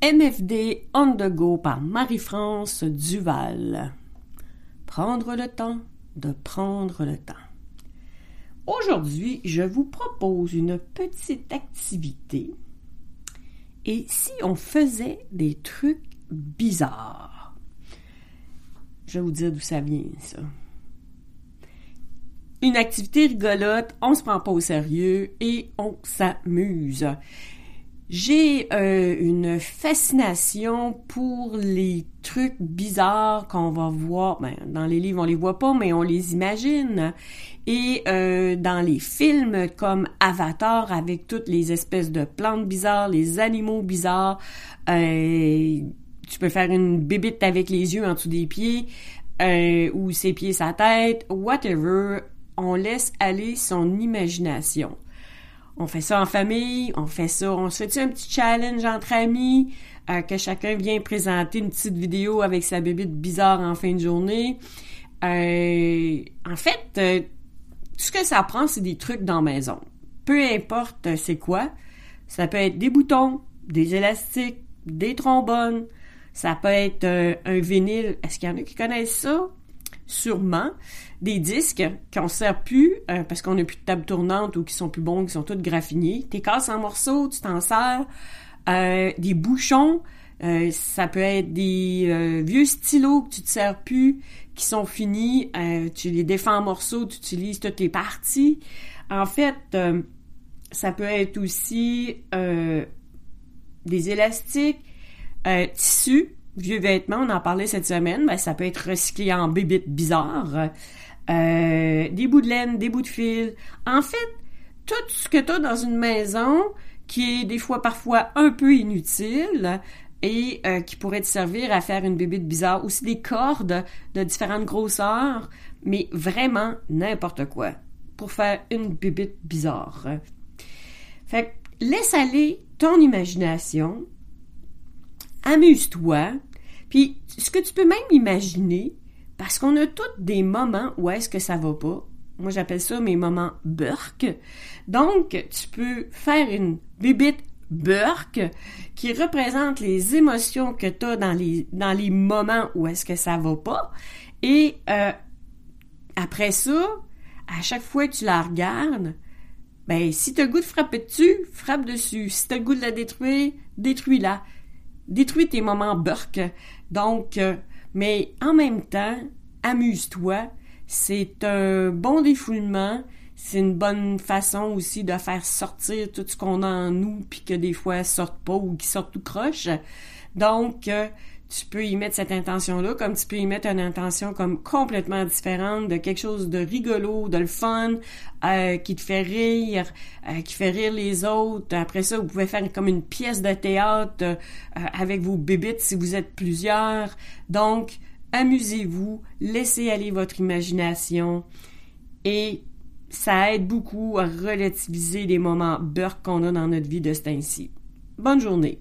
MFD on the go par Marie-France Duval. Prendre le temps de prendre le temps. Aujourd'hui, je vous propose une petite activité. Et si on faisait des trucs bizarres? Je vais vous dire d'où ça vient, ça. Une activité rigolote, on se prend pas au sérieux et on s'amuse. J'ai euh, une fascination pour les trucs bizarres qu'on va voir. Ben, dans les livres, on les voit pas, mais on les imagine. Et euh, dans les films comme Avatar, avec toutes les espèces de plantes bizarres, les animaux bizarres, euh, tu peux faire une bébite avec les yeux en dessous des pieds, ou ses pieds, sa tête, whatever. On laisse aller son imagination. On fait ça en famille, on fait ça, on se fait un petit challenge entre amis, euh, que chacun vient présenter une petite vidéo avec sa bébite bizarre en fin de journée. Euh, en fait, euh, tout ce que ça prend, c'est des trucs dans la maison. Peu importe c'est quoi. Ça peut être des boutons, des élastiques, des trombones. Ça peut être un vinyle. Est-ce qu'il y en a qui connaissent ça? Sûrement, des disques qu'on sert plus euh, parce qu'on n'a plus de table tournante ou qui sont plus bons, qui sont tous graffinés. T'es casses en morceaux, tu t'en sers. Euh, des bouchons, euh, ça peut être des vieux stylos que tu te sers plus, qui sont finis, tu les défends en morceaux, tu utilises toutes les parties. En fait, ça peut être aussi des élastiques, tissus, vieux vêtements, on en parlait cette semaine, ben, ça peut être recyclé en bébites bizarres, euh, des bouts de laine, des bouts de fil. En fait, tout ce que tu as dans une maison qui est des fois parfois un peu inutile et euh, qui pourrait te servir à faire une bébite bizarre. Aussi des cordes de différentes grosseurs, mais vraiment n'importe quoi pour faire une bébite bizarre. Fait que laisse aller ton imagination, amuse-toi, puis, ce que tu peux même imaginer, parce qu'on a tous des moments où est-ce que ça va pas. Moi, j'appelle ça mes moments burk. Donc, tu peux faire une bibite burk qui représente les émotions que tu as dans les, dans les moments où est-ce que ça va pas. Et euh, après ça, à chaque fois que tu la regardes, ben, si tu as le goût de frapper dessus, frappe dessus. Si tu as le goût de la détruire, détruis-la détruis tes moments burk. Donc, euh, mais en même temps, amuse-toi. C'est un bon défoulement. C'est une bonne façon aussi de faire sortir tout ce qu'on a en nous, puis que des fois sorte pas ou qui sortent tout croche. Donc, euh, tu peux y mettre cette intention-là, comme tu peux y mettre une intention comme complètement différente de quelque chose de rigolo, de le fun, euh, qui te fait rire, euh, qui fait rire les autres. Après ça, vous pouvez faire comme une pièce de théâtre euh, avec vos bébites si vous êtes plusieurs. Donc, amusez-vous, laissez aller votre imagination et ça aide beaucoup à relativiser les moments beurre qu'on a dans notre vie de ce temps-ci. Bonne journée.